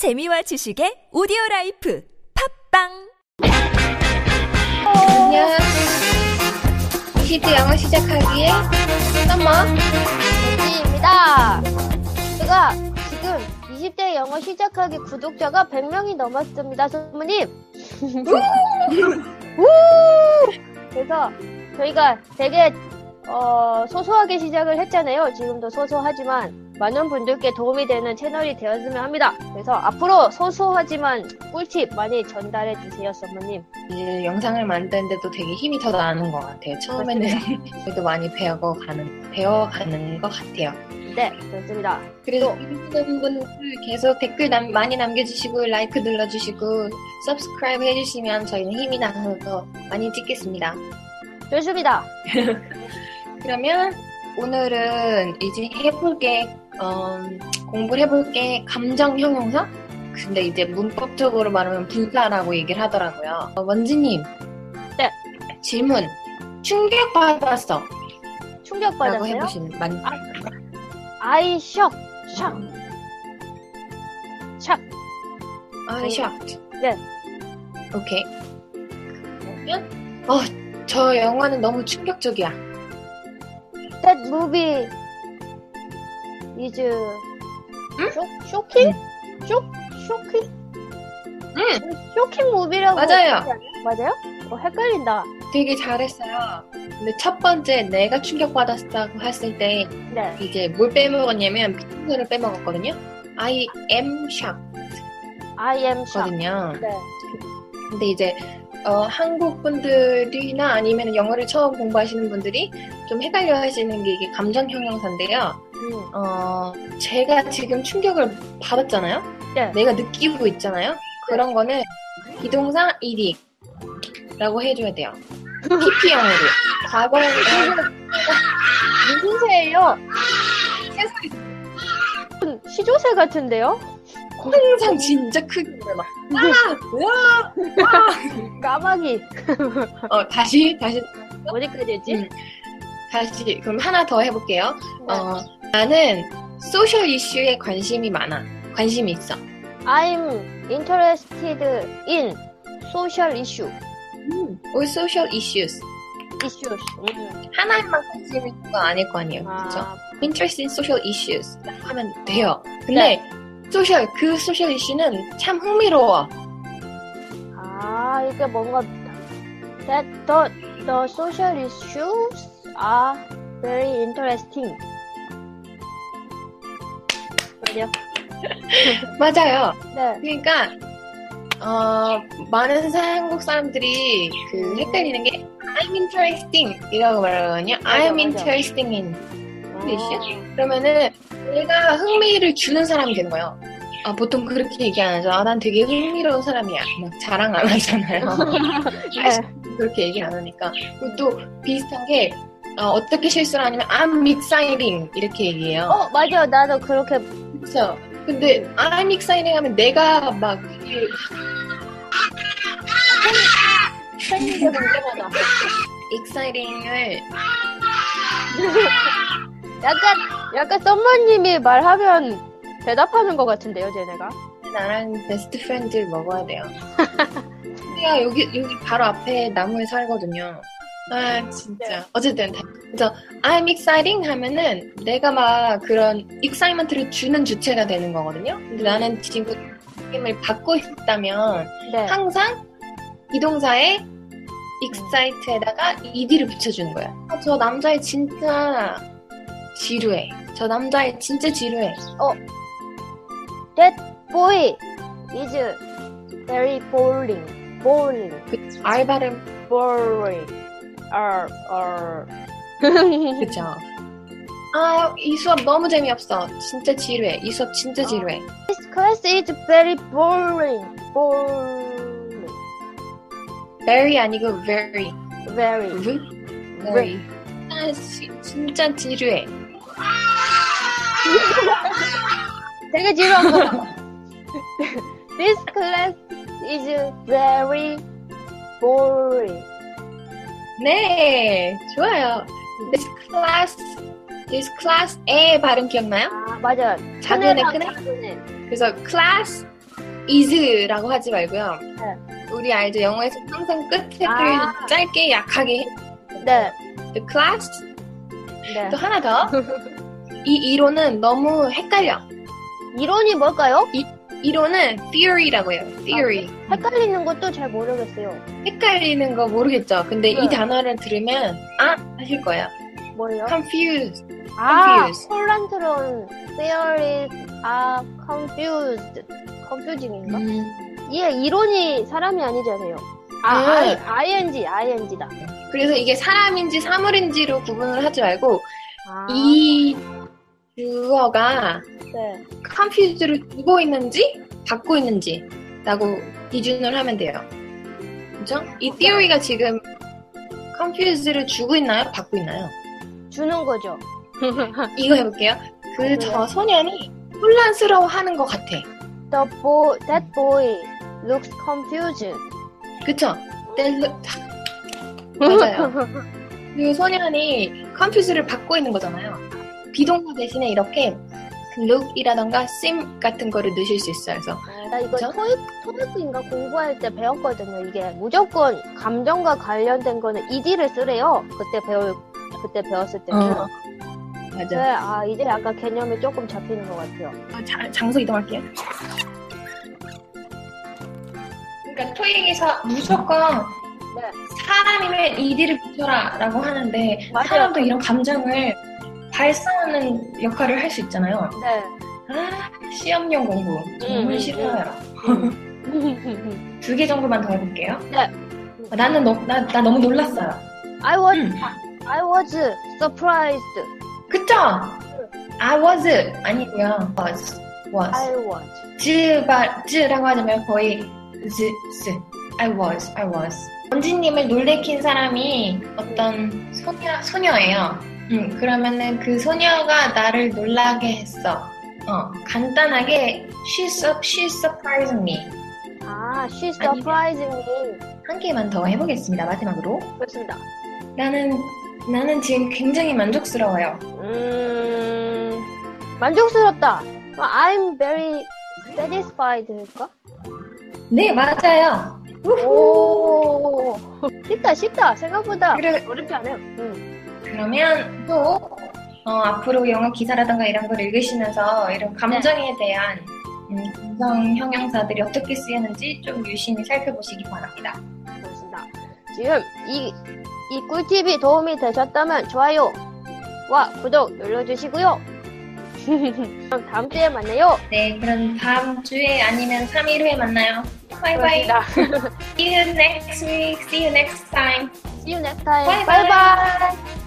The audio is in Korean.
재미와 지식의 오디오 라이프 팟빵 안녕. 20대 영어 시작하기에 썸머. 입니다. 제가 지금 20대 영어 시작하기 구독자가 100명이 넘었습니다, 선생님. 우! 그래서 저희가 되게 어, 소소하게 시작을 했잖아요. 지금도 소소하지만 많은 분들께 도움이 되는 채널이 되었으면 합니다. 그래서 앞으로 소소하지만 꿀팁 많이 전달해 주세요, 선생님. 이제 영상을 만드는데도 되게 힘이 더 나는 것 같아요. 처음에는 그래도 많이 배워가는, 배워가는 것 같아요. 네, 좋습니다. 그래서 모든 분들 계속 댓글 남- 많이 남겨주시고, 라이크 눌러주시고, 서브스크라이브 해주시면 저희는 힘이 나서 더 많이 찍겠습니다. 좋습니다. 그러면 오늘은 이제 해볼 게, 어, 공부를 해볼게 감정 형용사? 근데 이제 문법적으로 말하면 분사라고 얘기를 하더라고요. 어, 원지님. 네. 질문. 충격받았어. 라고 충격받았어요? 해보시면 만, 아이 shock, 샥. 샥. I shocked. 네. 오케이. 그러면, 어, 저 영화는 너무 충격적이야. That movie is 쇼, 쇼킹? 쇼, 쇼킹? 응. 쇼킹 무비라고 맞아요. 맞아요? 어, 헷갈린다. 되게 잘했어요. 근데 첫 번째 내가 충격받았다고 했을 때 네. 이제 뭘 빼먹었냐면 비트를 빼먹었거든요. I am shocked I am shocked. 거든요. 네. 근데 이제 어, 한국 분들이나 아니면 영어를 처음 공부하시는 분들이 좀 헷갈려 하시는 게 이게 감정 형용사인데요. 음. 어, 제가 지금 충격을 받았잖아요. 네. 내가 느끼고 있잖아요. 그런 거는 비동사 이디 라고 해줘야 돼요. PP형으로. 과거형으로. 무슨 새예요? 시조새 같은데요? 항상 진짜 크게 막, 와! 와! 까마귀. 어, 다시, 다시, 어디까지 했지? 음. 다시. 그럼 하나 더 해볼게요. 네. 어, 나는 소셜 이슈에 관심이 많아. 관심이 있어. I'm interested in social issue. or social issues. issues. 음. 하나에만 관심이 있는 건 아닐 거 아니에요. 그렇죠? 아, interest in social issues 하면 돼요. 근데 social 그 social 이슈는 참 흥미로워. 아, 이게 뭔가 that the the social issues are very interesting. 맞아요. 맞아요. 네. 그러니까 어, 많은 사- 한국 사람들이 그 헷갈리는 게 I'm interesting 이라고 말하거든요. 맞아, I'm 맞아. interesting in 어, English. 그러면은 내가 흥미를 주는 사람이 되는 거예요. 아, 보통 그렇게 얘기 안 하죠. 아, 난 되게 흥미로운 사람이야. 막 자랑 안 하잖아요. 네. 그렇게 얘기 안 하니까. 그리고 또 비슷한 게 어, 떻게 실수를 하냐면 I'm exciting 이렇게 얘기해요. 어, 맞아. 나도 그렇게 그렇죠. 근데 I'm exciting 하면 내가 막 그, 팬인데 볼 때마다 exciting을 약간 약간 썸머님이 말하면 대답하는 것 같은데요, 쟤네가. 나랑 best friend를 먹어야 돼요. 우리가 여기 여기 바로 앞에 나무에 살거든요. 아 진짜. 어쨌든 그래서 I'm exciting 하면은 내가 막 그런 excitement를 주는 주체가 되는 거거든요. 근데 나는 지금 느낌을 받고 있다면 네. 항상 비동사에 excite에다가 ed를 붙여주는 거야. 아, 저 남자애 진짜 지루해. 저 남자애 진짜 지루해. That boy is very boring. boring. 그 R 발음 boring. R R. 그쵸. 아, 이 수업 너무 재미없어. 진짜 지루해. 이 수업 진짜 지루해. This class is very boring. boring. very 아니고 very. very. v? very. 아, 지- 진짜 지루해. 되게 지루한 거. This class is very boring. 네, 좋아요. This class, this class, 에 발음 기억나요? 아, 맞아요. 작은 애, 큰 애. 그래서 class, is라고 하지 말고요. 네. 우리 알죠? 영어에서 항상 끝을 아. 짧게 약하게 해. 네. The class 네. 또 하나 더. 이 이론은 너무 헷갈려. 이론이 뭘까요? 이 론은 theory라고 해요. theory. 헷갈리는 것도 잘 모르겠어요. 헷갈리는 거 모르겠죠? 근데 네. 이 단어를 들으면 아 하실 거예요. 뭐예요? confused. 아, confused. 혼란스러운 theories are confused. confusing인가? 음, 예, 이론이 사람이 아니잖아요. 아, 네. I, ing, ing다. 그래서 이게 사람인지 사물인지로 구분을 하지 말고 아, 이 주어가 네. confused를 주고 있는지 받고 있는지 라고 기준을 하면 돼요. 그죠? 이 theory가 지금 confused를 주고 있나요? 받고 있나요? 주는 거죠. 이거 해볼게요. 그 저 소년이 혼란스러워하는 것 같아. The boy, that boy looks confused. 그쵸? 뗄- 맞아요. 그 소년이 confused를 받고 있는 거잖아요. 비동사 대신에 이렇게 look이라던가 seem 같은 거를 넣으실 수 있어요. 그래서 나 이거 그죠? 토익, 토익인가 공부할 때 배웠거든요. 이게 무조건 감정과 관련된 거는 ed를 쓰래요. 그때 배울, 그때 배웠을 때는. 어, 네, 맞아. 아, 이제 약간 개념이 조금 잡히는 것 같아요. 아, 자- 장소 이동할게요. 그러니까 토익에서 무조건 네. 사람이면 이디를 붙여라라고 하는데 맞아요. 사람도 이런 감정을 발산하는 역할을 할 수 있잖아요. 네. 아 시험용 공부 정말 음, 싫어요. 음. 두개 정도만 더 해볼게요. 네. 어, 나는 너, 나, 나 너무 놀랐어요. I was, 음. I was surprised. 그쵸? I was 아니고요. was was. I was. 즈바 즈라고 하자면 거의 즈 스. I was I was. 원진님을 놀래킨 사람이 어떤 소녀 소녀예요. 음 그러면은 그 소녀가 나를 놀라게 했어. 어 간단하게 she su- she surprised me. 아, she surprised me. 한 개만 더 해보겠습니다 마지막으로. 그렇습니다. 나는 나는 지금 굉장히 만족스러워요. 음, 만족스럽다. 어, I'm very satisfied일까? 네 맞아요. 오, 쉽다, 쉽다. 생각보다 그래 어렵지 않아요. 음. 그러면 또 어, 앞으로 영어 기사라든가 이런 걸 읽으시면서 이런 감정에 대한 음, 감정 형용사들이 어떻게 쓰이는지 좀 유심히 살펴보시기 바랍니다. 그렇습니다. 지금 이, 이 꿀팁이 도움이 되셨다면 좋아요와 구독 눌러주시고요. 그럼 다음 주에 만나요. 네, 그럼 다음 주에 아니면 3일 후에 만나요. 바이바이. 그렇습니다. See you next week. See you next time. See you next time. Bye Bye bye. bye.